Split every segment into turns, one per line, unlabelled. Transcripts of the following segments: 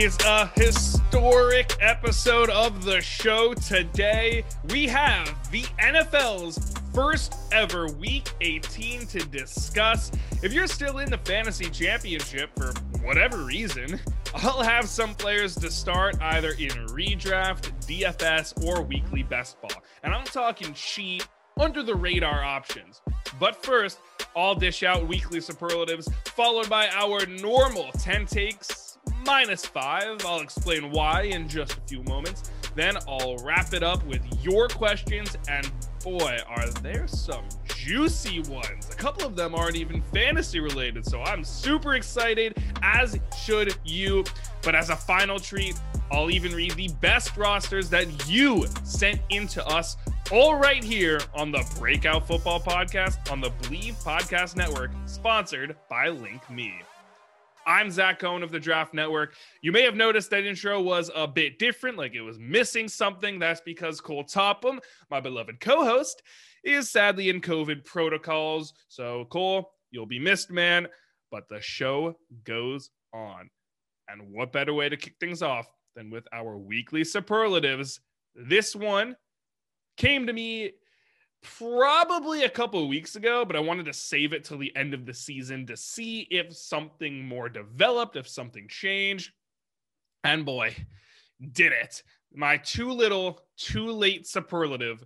Is a historic episode of the show today. We have the NFL's first ever week 18 to discuss. If you're still in the fantasy championship for whatever reason, I'll have some players to start either in redraft, DFS, or weekly best ball. And I'm talking cheap, under the radar options. But first, I'll dish out weekly superlatives, followed by our normal 10 takes minus five. I'll explain why in just a few moments. Then I'll wrap it up with your questions. And boy, are there some juicy ones. A couple of them aren't even fantasy related. So I'm super excited, as should you. But as a final treat, I'll even read the best rosters that you sent into us all right here on the Breakout Football Podcast on the Blue Wire Podcast Network, sponsored by Link Me. I'm Zach Cohen of the Draft Network. You may have noticed that intro was a bit different, like it was missing something. That's because Cole Topham, my beloved co host, is sadly in COVID protocols. So, Cole, you'll be missed, man, but the show goes on. And what better way to kick things off than with our weekly superlatives? This one came to me probably a couple weeks ago, but I wanted to save it till the end of the season to see if something more developed, if something changed. And boy, did it. My too little, too late superlative,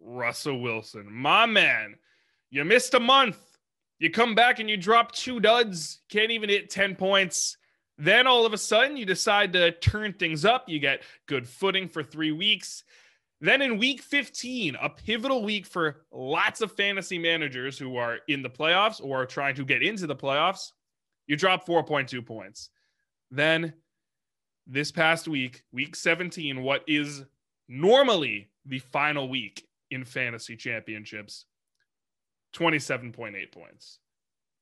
Russell Wilson. My man, you missed a month. You come back and you drop two duds, can't even hit 10 points. Then all of a sudden, you decide to turn things up. You get good footing for three weeks. Then in week 15, a pivotal week for lots of fantasy managers who are in the playoffs or trying to get into the playoffs, you drop 4.2 points. Then this past week, week 17, what is normally the final week in fantasy championships, 27.8 points.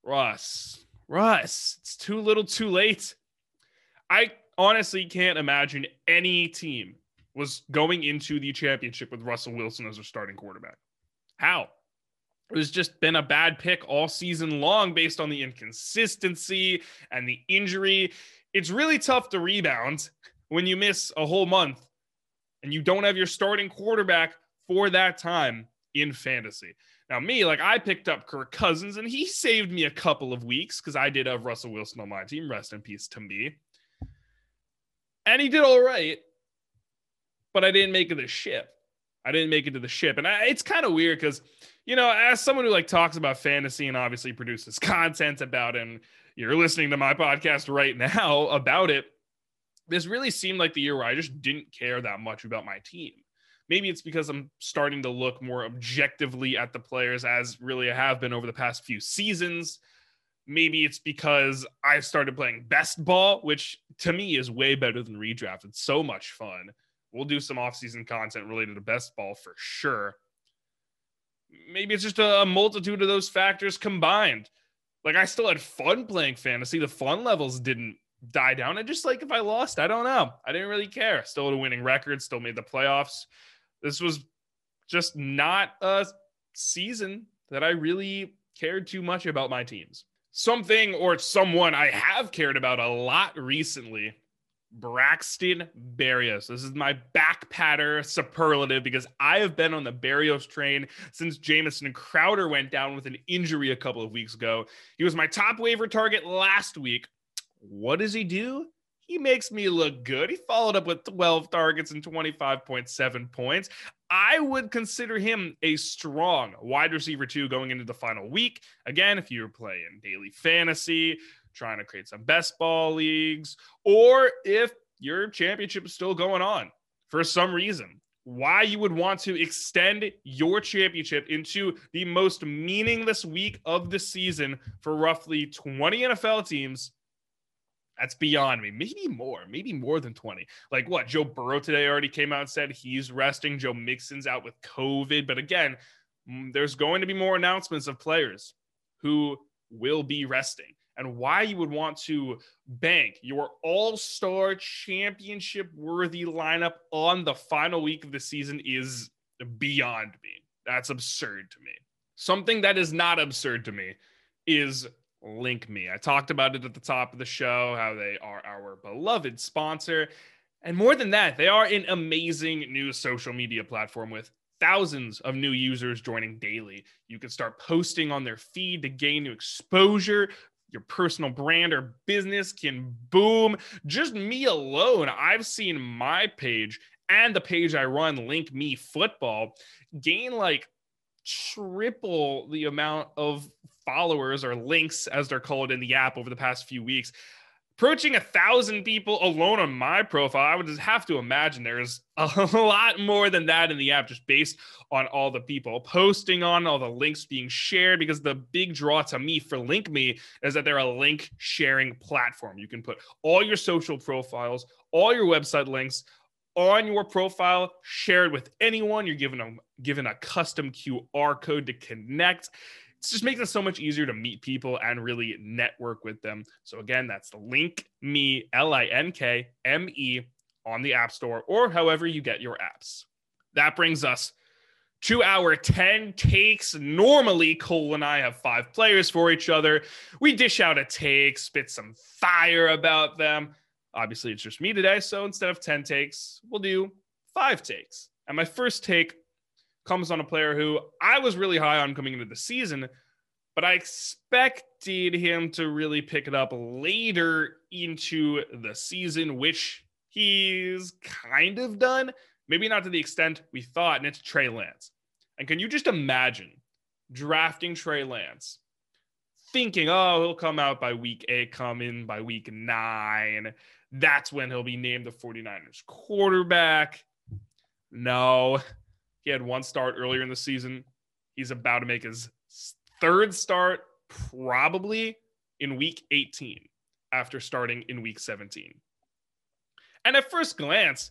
Russ, Russ, it's too little too late. I honestly can't imagine any team was going into the championship with Russell Wilson as their starting quarterback. How? It was just been a bad pick all season long based on the inconsistency and the injury. It's really tough to rebound when you miss a whole month and you don't have your starting quarterback for that time in fantasy. Now, me, like I picked up Kirk Cousins and he saved me a couple of weeks because I did have Russell Wilson on my team. Rest in peace to me. And he did all right but I didn't make it to the ship. I didn't make it to the ship. And I, it's kind of weird because, you know, as someone who like talks about fantasy and obviously produces content about and you're listening to my podcast right now about it, this really seemed like the year where I just didn't care that much about my team. Maybe it's because I'm starting to look more objectively at the players as really I have been over the past few seasons. Maybe it's because I started playing best ball, which to me is way better than redraft. It's so much fun We'll do some off-season content related to best ball for sure. Maybe it's just a multitude of those factors combined. Like I still had fun playing fantasy. The fun levels didn't die down. And just like if I lost, I don't know. I didn't really care. Still had a winning record, still made the playoffs. This was just not a season that I really cared too much about my teams. Something or someone I have cared about a lot recently Braxton Berrios. This is my back patter superlative because I have been on the Berrios train since Jamison Crowder went down with an injury a couple of weeks ago. He was my top waiver target last week. What does he do? He makes me look good. He followed up with 12 targets and 25.7 points. I would consider him a strong wide receiver two going into the final week. Again, if you're playing daily fantasy, trying to create some best ball leagues, or if your championship is still going on for some reason. Why you would want to extend your championship into the most meaningless week of the season for roughly 20 NFL teams That's beyond me. Maybe more, maybe more than 20. Like what? Joe Burrow today already came out and said he's resting. Joe Mixon's out with COVID. But again, mm, there's going to be more announcements of players who will be resting. And why you would want to bank your all star championship worthy lineup on the final week of the season is beyond me. That's absurd to me. Something that is not absurd to me is Link Me. I talked about it at the top of the show, how they are our beloved sponsor. And more than that, they are an amazing new social media platform with thousands of new users joining daily. You can start posting on their feed to gain new exposure. Your personal brand or business can boom. Just me alone, I've seen my page and the page I run, Link Me Football, gain like triple the amount of followers or links, as they're called in the app over the past few weeks. Approaching a thousand people alone on my profile, I would just have to imagine there's a lot more than that in the app, just based on all the people posting on, all the links being shared. Because the big draw to me for Link Me is that they're a link sharing platform. You can put all your social profiles, all your website links, on your profile, share it with anyone. You're given a given a custom QR code to connect. It just makes it so much easier to meet people and really network with them. So again, that's the link me L I N K M E on the App Store or however you get your apps. That brings us to our 10 takes. Normally, Cole and I have five players for each other. We dish out a take, spit some fire about them. Obviously, it's just me today. So instead of 10 takes, we'll do five takes. And my first take comes on a player who I was really high on coming into the season, but I expected him to really pick it up later into the season, which he's kind of done. Maybe not to the extent we thought, and it's Trey Lance. And can you just imagine drafting Trey Lance, thinking, oh, he'll come out by week eight, come in by week nine. That's when he'll be named the 49ers quarterback. No, he had one start earlier in the season. He's about to make his third start, probably in week 18 after starting in week 17. And at first glance,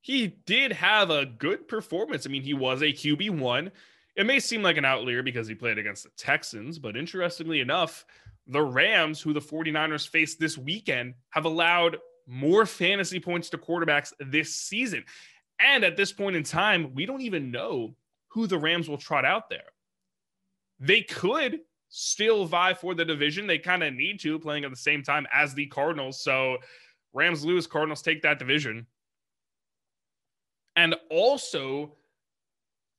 he did have a good performance. I mean, he was a QB1. It may seem like an outlier because he played against the Texans, but interestingly enough, the Rams, who the 49ers faced this weekend, have allowed more fantasy points to quarterbacks this season. And at this point in time, we don't even know who the Rams will trot out there. They could still vie for the division. They kind of need to, playing at the same time as the Cardinals. So Rams lose, Cardinals take that division. And also,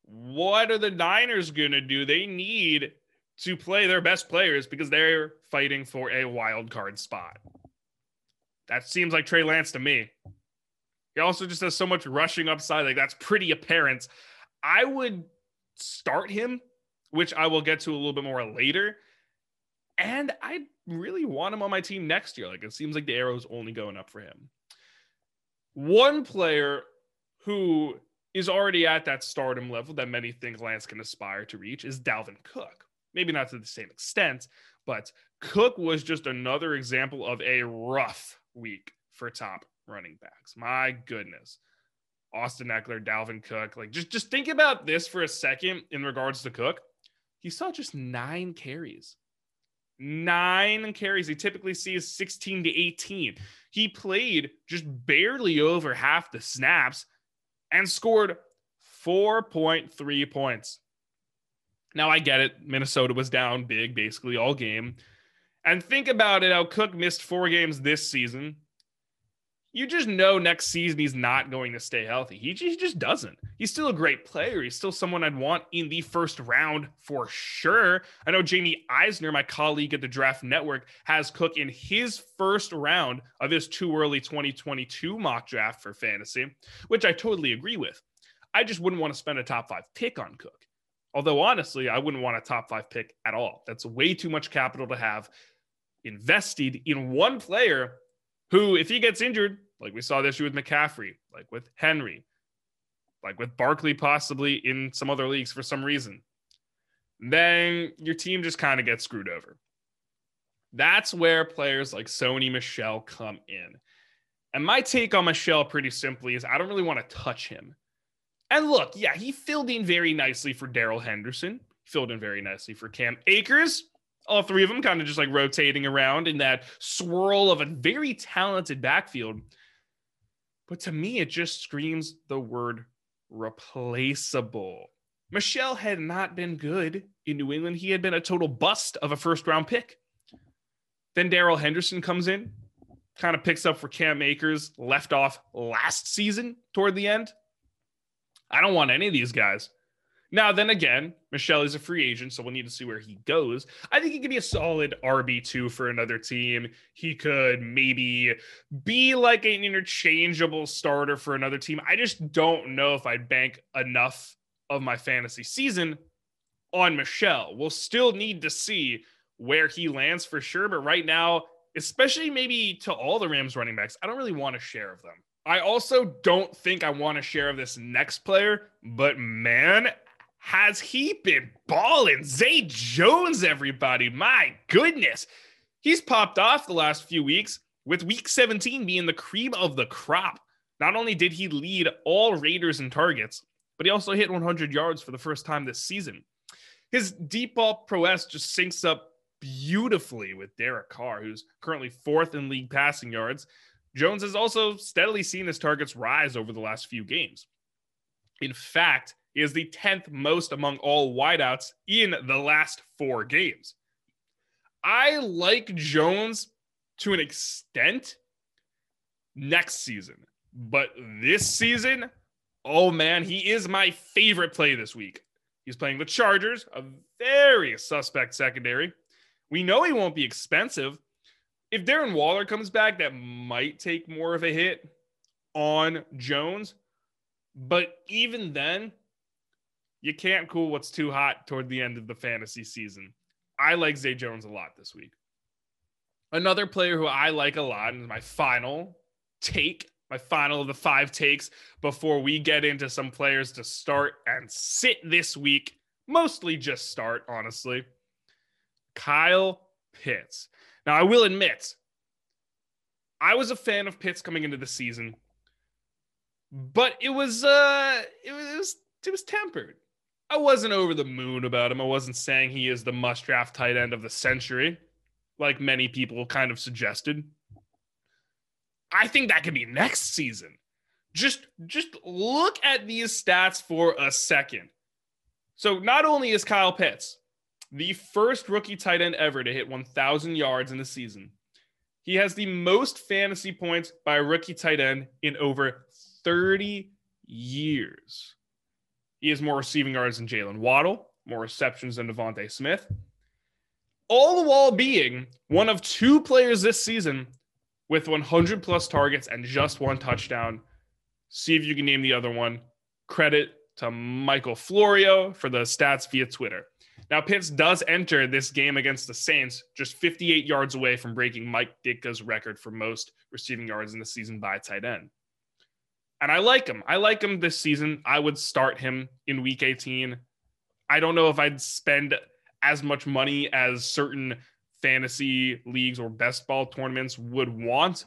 what are the Niners going to do? They need to play their best players because they're fighting for a wild card spot. That seems like Trey Lance to me. He also just has so much rushing upside. Like that's pretty apparent. I would start him, which I will get to a little bit more later. And I really want him on my team next year. Like it seems like the arrow's only going up for him. One player who is already at that stardom level that many think Lance can aspire to reach is Dalvin Cook. Maybe not to the same extent, but Cook was just another example of a rough week for top running backs. My goodness. Austin Ekeler, Dalvin Cook. Like just just think about this for a second in regards to Cook. He saw just 9 carries. 9 carries. He typically sees 16 to 18. He played just barely over half the snaps and scored 4.3 points. Now I get it. Minnesota was down big basically all game. And think about it how Cook missed four games this season you just know next season he's not going to stay healthy. He, he just doesn't. He's still a great player. He's still someone I'd want in the first round for sure. I know Jamie Eisner, my colleague at the Draft Network, has Cook in his first round of his too early 2022 mock draft for fantasy, which I totally agree with. I just wouldn't want to spend a top five pick on Cook. Although, honestly, I wouldn't want a top five pick at all. That's way too much capital to have invested in one player who, if he gets injured, like we saw this year with McCaffrey, like with Henry, like with Barkley, possibly in some other leagues for some reason, then your team just kind of gets screwed over. That's where players like Sony Michel come in. And my take on Michel, pretty simply is I don't really want to touch him. And look, yeah, he filled in very nicely for Darrell Henderson, filled in very nicely for Cam Akers. All three of them kind of just like rotating around in that swirl of a very talented backfield. But to me, it just screams the word replaceable. Michel had not been good in New England. He had been a total bust of a first round pick. Then Darrell Henderson comes in, kind of picks up for Cam Akers, left off last season toward the end. I don't want any of these guys. Now, then again, Michel is a free agent, so we'll need to see where he goes. I think he could be a solid RB2 for another team. He could maybe be like an interchangeable starter for another team. I just don't know if I'd bank enough of my fantasy season on Michel. We'll still need to see where he lands for sure. But right now, especially maybe to all the Rams running backs, I don't really want a share of them. I also don't think I want a share of this next player, but man, has he been balling? Zay Jones, everybody. My goodness. He's popped off the last few weeks, with week 17 being the cream of the crop. Not only did he lead all Raiders in targets, but he also hit 100 yards for the first time this season. His deep ball prowess just syncs up beautifully with Derek Carr, who's currently fourth in league passing yards. Jones has also steadily seen his targets rise over the last few games. In fact, he is the 10th most among all wideouts in the last four games. I like Jones to an extent next season, but this season, oh man, he is my favorite play this week. He's playing the Chargers, a very suspect secondary. We know he won't be expensive. If Darren Waller comes back, that might take more of a hit on Jones. But even then, you can't cool what's too hot toward the end of the fantasy season. I like Zay Jones a lot this week. Another player who I like a lot, and my final take, my final of the five takes before we get into some players to start and sit this week, mostly just start, honestly. Kyle Pitts. Now, I will admit, I was a fan of Pitts coming into the season, but it was uh it was it was, it was tempered. I wasn't over the moon about him. I wasn't saying he is the must draft tight end of the century, like many people kind of suggested. I think that could be next season. Just just look at these stats for a second. So not only is Kyle Pitts the first rookie tight end ever to hit 1,000 yards in a season. He has the most fantasy points by a rookie tight end in over 30 years. He has more receiving yards than Jaylen Waddle, more receptions than DeVonta Smith. All the while being one of two players this season with 100 plus targets and just one touchdown. See if you can name the other one. Credit to Michael Florio for the stats via Twitter. Now, Pitts does enter this game against the Saints just 58 yards away from breaking Mike Ditka's record for most receiving yards in the season by tight end. And I like him. I like him this season. I would start him in week 18. I don't know if I'd spend as much money as certain fantasy leagues or best ball tournaments would want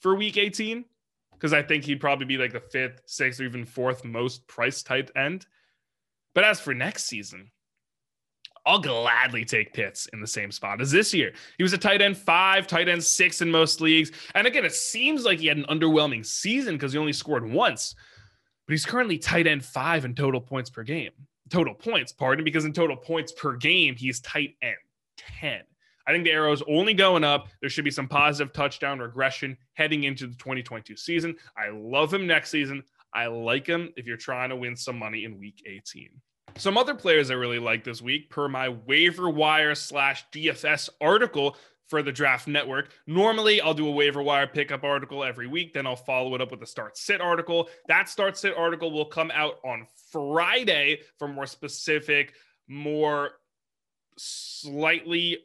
for week 18 because I think he'd probably be like the fifth, sixth, or even fourth most price tight end. But as for next season, I'll gladly take Pitts in the same spot as this year. He was a tight end five, tight end six in most leagues. And again, it seems like he had an underwhelming season because he only scored once, but he's currently tight end five in total points per game. Total points, pardon, because in total points per game, he's tight end 10. I think the arrow is only going up. There should be some positive touchdown regression heading into the 2022 season. I love him next season. I like him if you're trying to win some money in week 18. Some other players I really like this week, per my waiver wire slash DFS article for the Draft Network. Normally, I'll do a waiver wire pickup article every week. Then I'll follow it up with a start sit article. That start sit article will come out on Friday for more specific, more slightly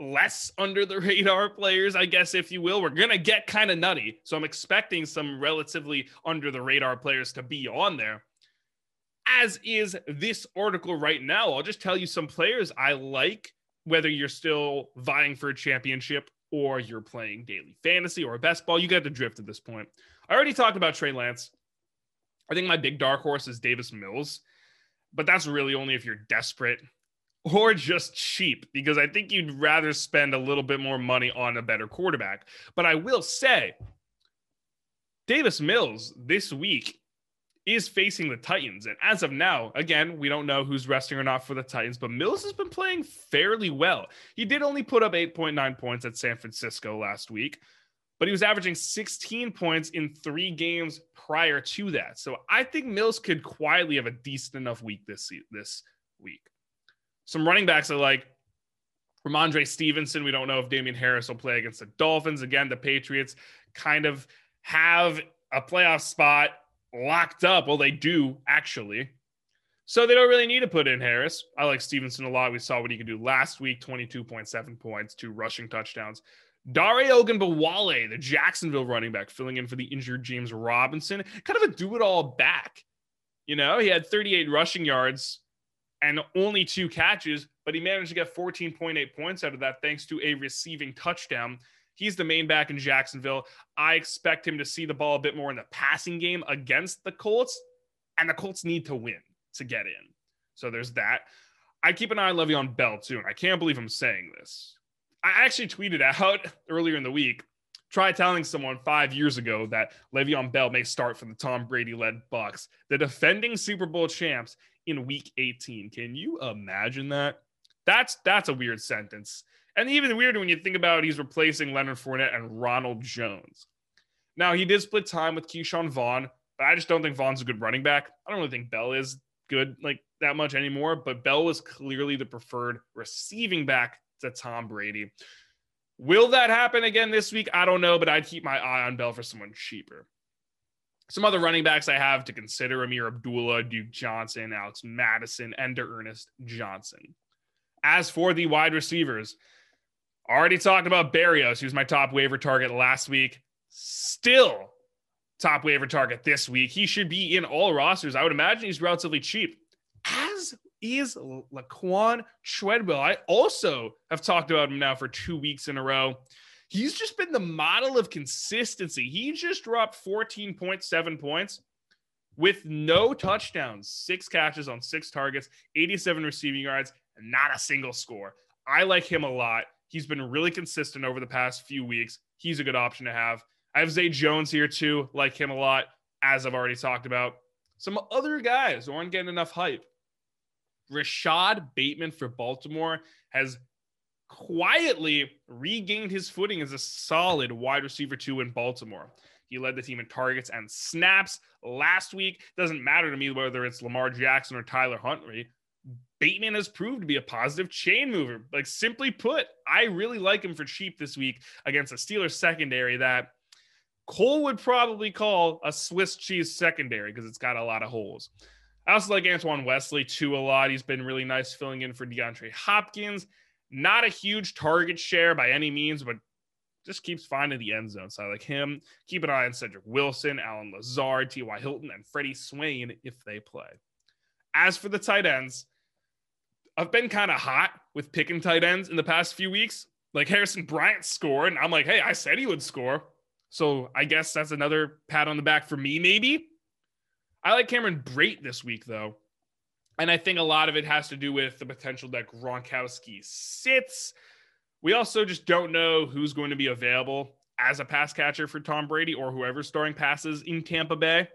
less under the radar players, I guess, if you will. We're going to get kind of nutty. So I'm expecting some relatively under the radar players to be on there as is this article right now. I'll just tell you some players I like whether you're still vying for a championship or you're playing daily fantasy or best ball, you get the drift at this point. I already talked about Trey Lance. I think my big dark horse is Davis Mills, but that's really only if you're desperate or just cheap because I think you'd rather spend a little bit more money on a better quarterback. But I will say, Davis Mills this week is facing the Titans. And as of now, again, we don't know who's resting or not for the Titans, but Mills has been playing fairly well. He did only put up 8.9 points at San Francisco last week, but he was averaging 16 points in three games prior to that. So I think Mills could quietly have a decent enough week this, this week. Some running backs are like Rhamondre Stevenson. We don't know if Damien Harris will play against the Dolphins. Again, the Patriots kind of have a playoff spot locked up. Well, they do actually. So they don't really need to put in Harris. I like Stevenson a lot. We saw what he could do last week 22.7 points, two rushing touchdowns. Dare Ogunbowale, the Jacksonville running back, filling in for the injured James Robinson, kind of a do it all back. You know, he had 38 rushing yards and only two catches, but he managed to get 14.8 points out of that thanks to a receiving touchdown. He's the main back in Jacksonville. I expect him to see the ball a bit more in the passing game against the Colts, and the Colts need to win to get in. So there's that. I keep an eye on Le'Veon Bell too, and I can't believe I'm saying this. I actually tweeted out earlier in the week. Try telling someone five years ago that Le'Veon Bell may start for the Tom Brady-led Bucs, the defending Super Bowl champs, in Week 18. Can you imagine that? That's that's a weird sentence. And even weirder when you think about it, he's replacing Leonard Fournette and Ronald Jones. Now, he did split time with Ke'Shawn Vaughn, but I just don't think Vaughn's a good running back. I don't really think Bell is good like that much anymore, but Bell was clearly the preferred receiving back to Tom Brady. Will that happen again this week? I don't know, but I'd keep my eye on Bell for someone cheaper. Some other running backs I have to consider Ameer Abdullah, Duke Johnson, Alex Mattison, and Ernest Johnson. As for the wide receivers, Already talked about Berrios, who's my top waiver target last week. Still top waiver target this week. He should be in all rosters. I would imagine he's relatively cheap, as is Laquan Treadwell. I also have talked about him now for two weeks in a row. He's just been the model of consistency. He just dropped 14.7 points with no touchdowns, six catches on six targets, 87 receiving yards, and not a single score. I like him a lot. He's been really consistent over the past few weeks. He's a good option to have. I have Zay Jones here too, like him a lot, as I've already talked about. Some other guys who aren't getting enough hype. Rashod Bateman for Baltimore has quietly regained his footing as a solid wide receiver two in Baltimore. He led the team in targets and snaps last week. Doesn't matter to me whether it's Lamar Jackson or Tyler Huntley. Bateman has proved to be a positive chain mover. Like simply put, I really like him for cheap this week against a Steelers secondary that Cole would probably call a Swiss cheese secondary because it's got a lot of holes. I also like Antoine Wesley too a lot. He's been really nice filling in for DeAndre Hopkins. Not a huge target share by any means, but just keeps finding the end zone. So I like him. Keep an eye on Cedric Wilson, Allen Lazard, T.Y. Hilton, and Freddie Swain if they play. As for the tight ends, I've been kind of hot with picking tight ends in the past few weeks. Like Harrison Bryant scored, and I'm like, hey, I said he would score. So I guess that's another pat on the back for me, maybe. I like Cameron Brate this week, though. And I think a lot of it has to do with the potential that Gronkowski sits. We also just don't know who's going to be available as a pass catcher for Tom Brady or whoever's starting passes in Tampa Bay.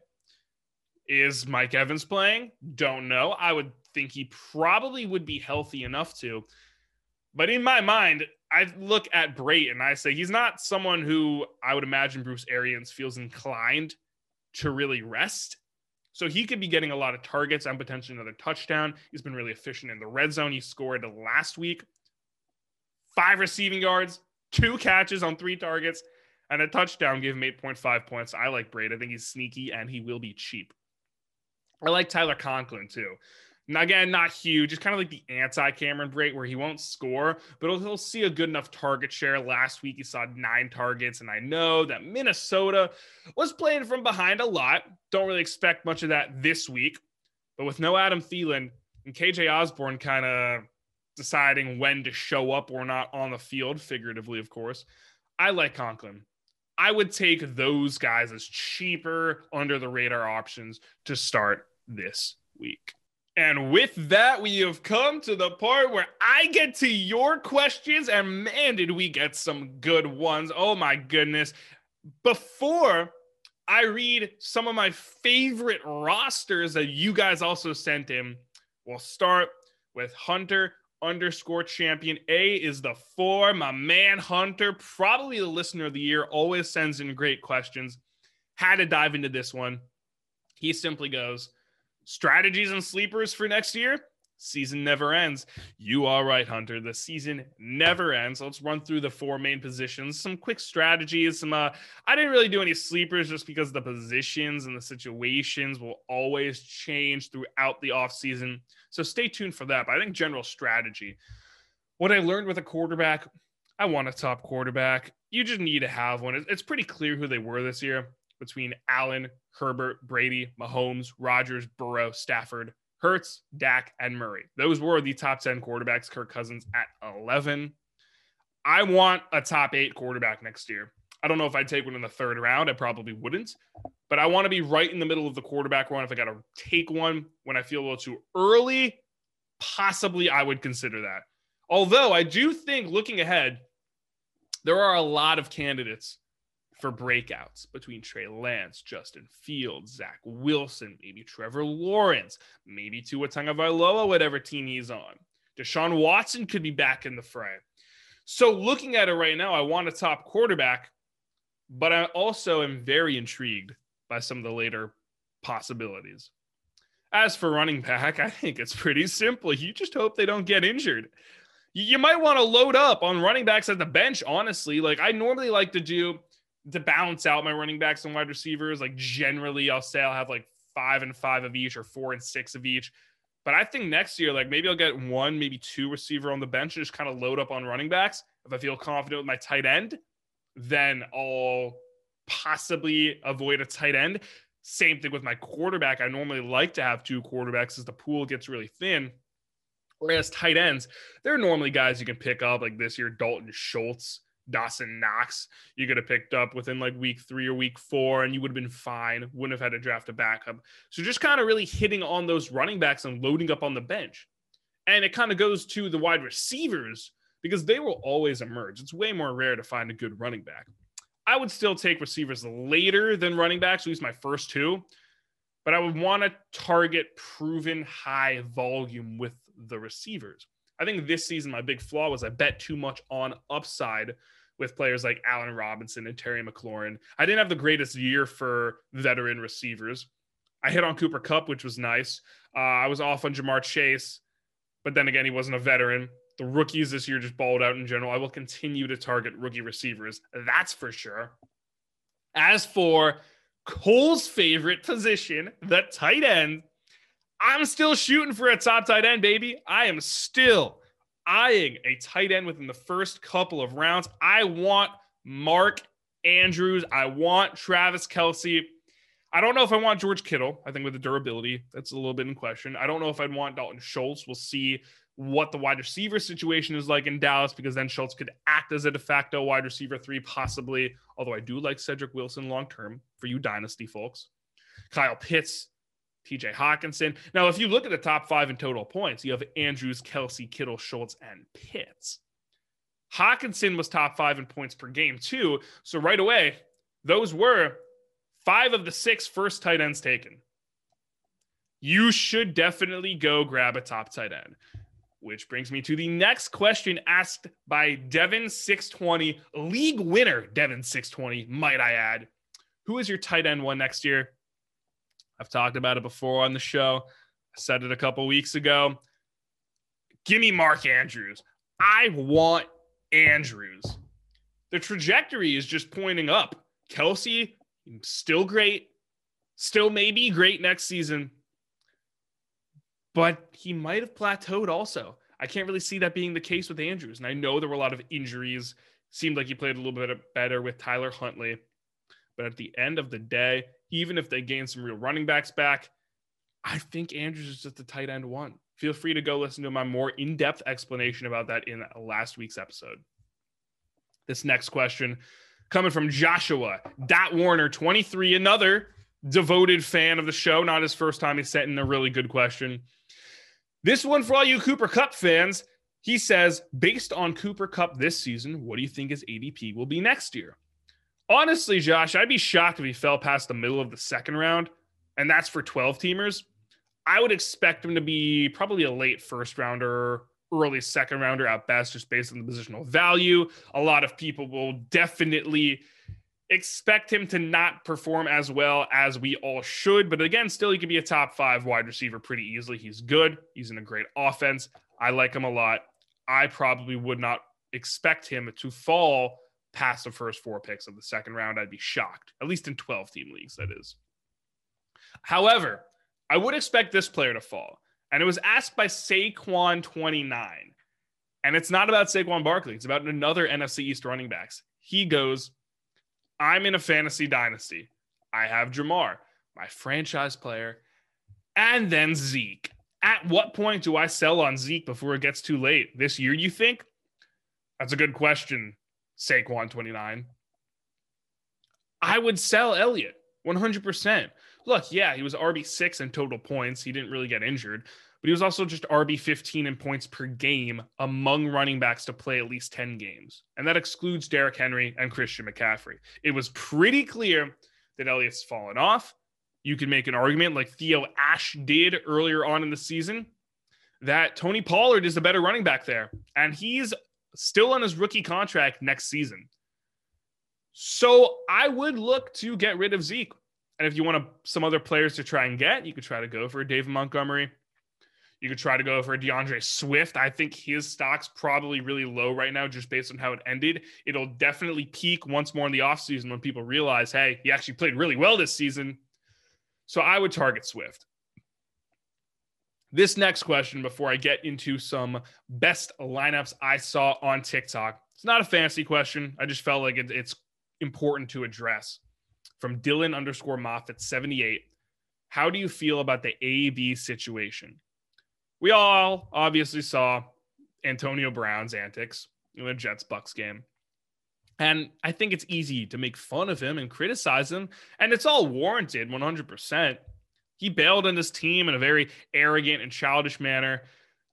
Is Mike Evans playing? Don't know. I would think he probably would be healthy enough to. But in my mind, I look at Brate and I say he's not someone who I would imagine Bruce Arians feels inclined to really rest. So he could be getting a lot of targets and potentially another touchdown. He's been really efficient in the red zone. He scored last week five receiving yards, two catches on three targets, and a touchdown. gave him 8.5 points. I like Brate. I think he's sneaky and he will be cheap. I like Tyler Conklin too. Now, again, not huge. It's kind of like the anti Cameron Brate where he won't score, but he'll, he'll, see a good enough target share. Last week, he saw nine targets. And I know that Minnesota was playing from behind a lot. Don't really expect much of that this week. But with no Adam Thielen and KJ Osborn kind of deciding when to show up or not on the field, figuratively, of course. I like Conklin. I would take those guys as cheaper under the radar options to start this week. And with that, we have come to the part where I get to your questions. And man, did we get some good ones. Oh my goodness. Before I read some of my favorite rosters that you guys also sent in, we'll start with Hunter underscore champion. A is the four. My man Hunter, probably the listener of the year, always sends in great questions. Had to dive into this one. He simply goes, strategies and sleepers for next year. Season never ends. You are right, Hunter. The season never ends. Let's run through the four main positions. Some quick strategies. Some uh, I didn't really do any sleepers just because the positions and the situations will always change throughout the offseason. So stay tuned for that. But I think general strategy. What I learned with a quarterback, I want a top quarterback. You just need to have one. It's pretty clear who they were this year between Allen, Herbert, Brady, Mahomes, Rodgers, Burrow, Stafford, Hurts, Dak, and Murray. Those were the top 10 quarterbacks. Kirk Cousins at 11. I want a top eight quarterback next year. I don't know if I'd take one in the third round. I probably wouldn't, but I want to be right in the middle of the quarterback run. If I got to take one when I feel a little too early, possibly I would consider that. Although I do think looking ahead, there are a lot of candidates for breakouts between Trey Lance, Justin Fields, Zach Wilson, maybe Trevor Lawrence, maybe Tua Tagovailoa, whatever team he's on. Deshaun Watson could be back in the fray. So looking at it right now, I want a top quarterback, but I also am very intrigued by some of the later possibilities. As for running back, I think it's pretty simple. You just hope they don't get injured. You might want to load up on running backs at the bench, honestly. Like I normally like to do to balance out my running backs and wide receivers. Like generally, I'll say I'll have like five and five of each or four and six of each. But I think next year, like maybe I'll get one, maybe two receiver on the bench and just kind of load up on running backs. If I feel confident with my tight end, then I'll possibly avoid a tight end. Same thing with my quarterback. I normally like to have two quarterbacks as the pool gets really thin. Whereas tight ends, they're normally guys you can pick up like this year, Dalton Schultz Dawson Knox you could have picked up within like week three or week four, and you would have been fine. Wouldn't have had to draft a backup. So just kind of really hitting on those running backs and loading up on the bench. And it kind of goes to the wide receivers because they will always emerge. It's way more rare to find a good running back. I would still take receivers later than running backs, at least my first two, but I would want to target proven high volume with the receivers. I think this season, my big flaw was I bet too much on upside with players like Allen Robinson and Terry McLaurin. I didn't have the greatest year for veteran receivers. I hit on Cooper Kupp, which was nice. Uh, I was off on Ja'Marr Chase, but then again, he wasn't a veteran. The rookies this year just balled out in general. I will continue to target rookie receivers. That's for sure. As for Cole's favorite position, the tight end, I'm still shooting for a top tight end, baby. I am still eyeing a tight end within the first couple of rounds. I want Mark Andrews. I want Travis Kelce. I don't know if I want George Kittle. I think with the durability, that's a little bit in question. I don't know if I'd want Dalton Schultz. We'll see what the wide receiver situation is like in Dallas because then Schultz could act as a de facto wide receiver three, possibly. Although I do like Cedric Wilson long term for you dynasty folks. Kyle Pitts TJ Hockenson. Now, if you look at the top five in total points, you have Andrews, Kelce, Kittle, Schultz, and Pitts. Hockenson was top five in points per game, too. So right away, those were five of the six first tight ends taken. You should definitely go grab a top tight end. Which brings me to the next question asked by Devin620, league winner Devin620, might I add. Who is your tight end one next year? I've talked about it before on the show. I said it a couple weeks ago. Give me Mark Andrews. I want Andrews. The trajectory is just pointing up. Kelce, still great, still maybe great next season, but he might have plateaued also. I can't really see that being the case with Andrews. And I know there were a lot of injuries. Seemed like he played a little bit better with Tyler Huntley. But at the end of the day, even if they gain some real running backs back, I think Andrews is just a tight end one feel free to go listen to my more in depth explanation about that in last week's episode. This next question coming from Joshua Dot Warner 23, another devoted fan of the show. Not his first time. He sent in a really good question. This one for all you Cooper Kupp fans. He says, based on Cooper Kupp this season, what do you think his ADP will be next year? Honestly, Josh, I'd be shocked if he fell past the middle of the second round, and that's for 12 teamers. I would expect him to be probably a late first rounder, early second rounder at best, just based on the positional value. A lot of people will definitely expect him to not perform as well as we all should. But again, still, he could be a top five wide receiver pretty easily. He's good. He's in a great offense. I like him a lot. I probably would not expect him to fall past the first four picks of the second round. I'd be shocked, at least in 12 team leagues, that is. However, I would expect this player to fall. And it was asked by Saquon29. And it's not about Saquon Barkley, it's about another NFC East running backs. He goes, I'm in a fantasy dynasty. I have Ja'Marr, my franchise player, and then Zeke. At what point do I sell on Zeke before it gets too late? This year, you think? That's a good question, Saquon 29. I would sell Elliott 100%. Look, yeah, he was RB6 in total points. He didn't really get injured, but he was also just RB15 in points per game among running backs to play at least 10 games. And that excludes Derrick Henry and Christian McCaffrey. It was pretty clear that Elliott's fallen off. You could make an argument like Theo Ash did earlier on in the season that Tony Pollard is a better running back there. And he's still on his rookie contract next season. So I would look to get rid of Zeke. And if you want some other players to try and get, you could try to go for David Montgomery. You could try to go for D'Andre Swift. I think his stock's probably really low right now, just based on how it ended. It'll definitely peak once more in the offseason when people realize, hey, he actually played really well this season. So I would target Swift. This next question, before I get into some best lineups I saw on TikTok, it's not a fancy question. I just felt like it, it's important to address. From Dylan underscore Moffat 78. How do you feel about the AB situation? We all obviously saw Antonio Brown's antics in the Jets Bucs game. And I think it's easy to make fun of him and criticize him. And it's all warranted 100%. He bailed on his team in a very arrogant and childish manner.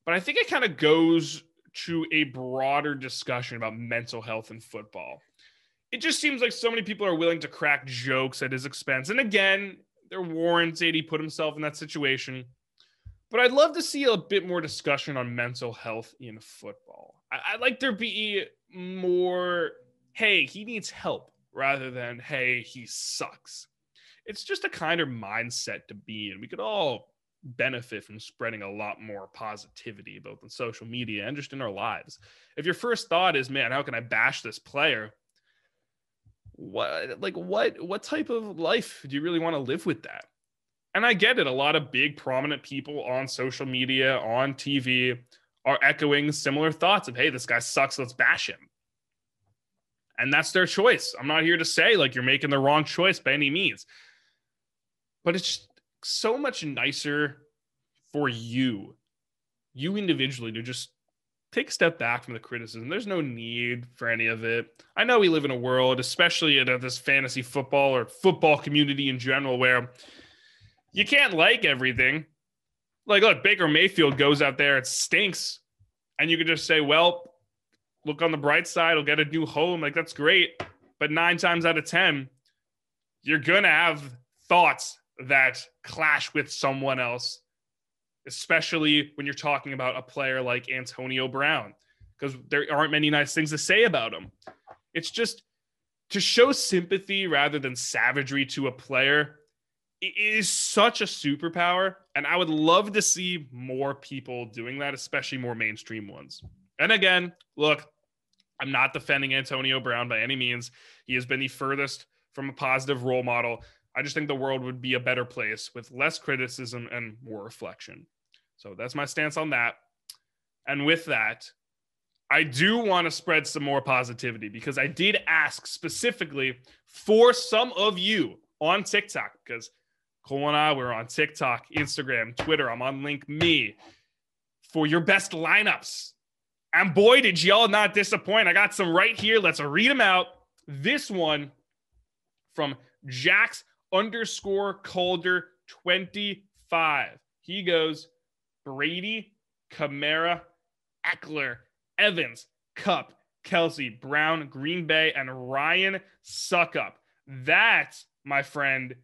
But I think it kind of goes to a broader discussion about mental health in football. It just seems like so many people are willing to crack jokes at his expense. And again, they're warranted. He put himself in that situation. But I'd love to see a bit more discussion on mental health in football. I- would like there be more, hey, he needs help rather than, hey, he sucks it's just a kinder mindset to be in. We could all benefit from spreading a lot more positivity both on social media and just in our lives. If your first thought is, man, how can I bash this player? What like what what type of life do you really want to live with that? And I get it. A lot of big prominent people on social media, on TV are echoing similar thoughts of, hey, this guy sucks, let's bash him. And that's their choice. I'm not here to say like you're making the wrong choice by any means but it's so much nicer for you, you individually, to just take a step back from the criticism. There's no need for any of it. I know we live in a world, especially in this fantasy football or football community in general, where you can't like everything. Like, look, Baker Mayfield goes out there, it stinks. And you can just say, well, look on the bright side, he'll get a new home. Like, that's great. But nine times out of 10, you're going to have thoughts that clash with someone else, especially when you're talking about a player like Antonio Brown, because there aren't many nice things to say about him. It's just to show sympathy rather than savagery to a player is such a superpower. And I would love to see more people doing that, especially more mainstream ones. And again, look, I'm not defending Antonio Brown by any means. He has been the furthest from a positive role model I just think the world would be a better place with less criticism and more reflection. So that's my stance on that. And with that, I do want to spread some more positivity because I did ask specifically for some of you on TikTok because Cole and I were on TikTok, Instagram, Twitter. I'm on Link Me. for your best lineups. And boy, did y'all not disappoint. I got some right here. Let's read them out. This one from Jax underscore Calder 25. He goes Brady, Kamara, Ekeler, Evans, Kupp, Kelce, Brown, Green Bay, and Ryan Succop. That, my friend,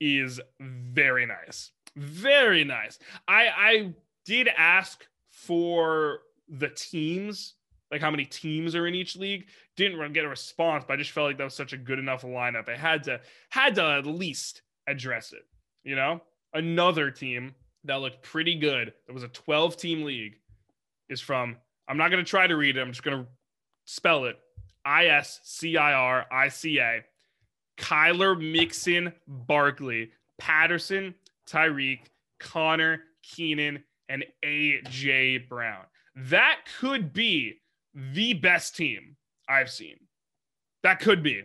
is very nice. Very nice. I I did ask for the teams, like how many teams are in each league. Didn't get a response, but I just felt like that was such a good enough lineup. I had to had to at least address it. You know, another team that looked pretty good. It was a 12 team league. Is from. I'm not to try to read it. I'm just to spell it. I S C I R I C A. Kyler Mixon Barkley, Patterson, Tyreek, Connor, Keenan, and AJ Brown. That could be the best team I've seen. That could be.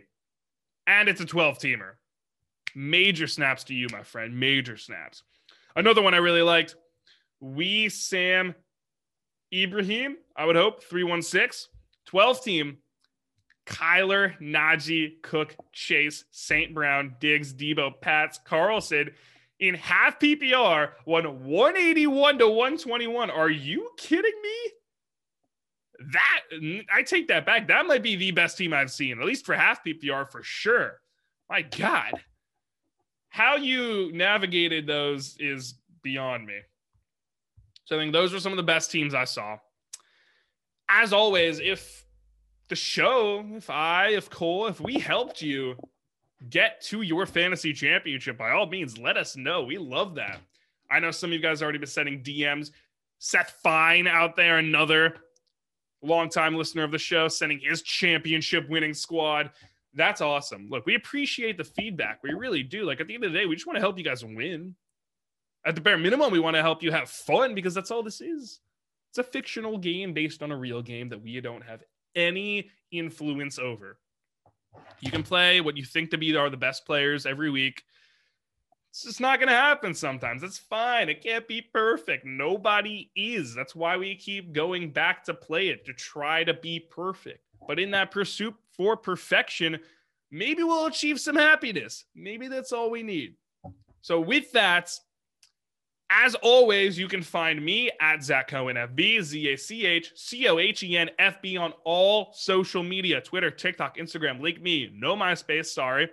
And it's a 12 teamer. Major snaps to you, my friend. Major snaps. Another one I really liked. We Sam Ibrahim, I would hope, 316. 12 team. Kyler, Najee, Cook, Chase, St. Brown, Diggs, Deebo, Pats, Carlson in half PPR won 181 to 121. Are you kidding me? That I take that back. That might be the best team I've seen, at least for half PPR for sure. My God. How you navigated those is beyond me. So I think those were some of the best teams I saw. As always, if the show, if I, if Cole, if we helped you get to your fantasy championship, by all means, let us know. We love that. I know some of you guys already been sending DMs. Seth Fine out there, another longtime listener of the show, sending his championship winning squad. That's awesome. Look, we appreciate the feedback. We really do. Like at the end of the day, we just want to help you guys win. At the bare minimum, we want to help you have fun because that's all this is. It's a fictional game based on a real game that we don't have any influence over. You can play what you think to be are the best players every week. It's just not going to happen sometimes. That's fine. It can't be perfect. Nobody is. That's why we keep going back to play it to try to be perfect. But in that pursuit for perfection, maybe we'll achieve some happiness. Maybe that's all we need. So, with that, as always, you can find me at Zach Cohen FB, Z A C H C O H E N F B on all social media Twitter, TikTok, Instagram. Link me, no MySpace, sorry.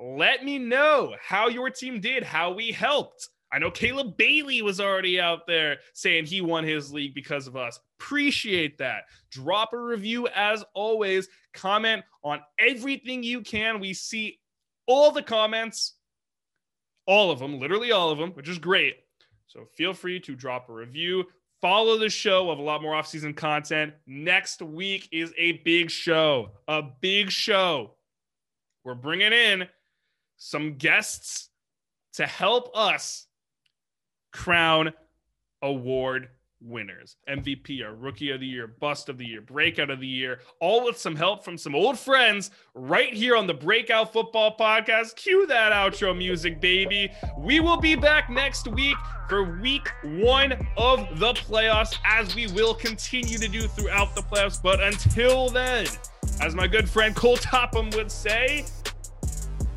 Let me know how your team did, how we helped. I know Caleb Bailey was already out there saying he won his league because of us. Appreciate that. Drop a review as always. Comment on everything you can. We see all the comments, all of them, literally all of them, which is great. So feel free to drop a review. Follow the show of a lot more off-season content. Next week is a big show, a big show. We're bringing in some guests to help us crown award winners MVP or Rookie of the Year, Bust of the Year, Breakout of the Year, all with some help from some old friends right here on the Breakout Football Podcast. Cue that outro music, baby. We will be back next week for week one of the playoffs, as we will continue to do throughout the playoffs. But until then, as my good friend Cole Topham would say,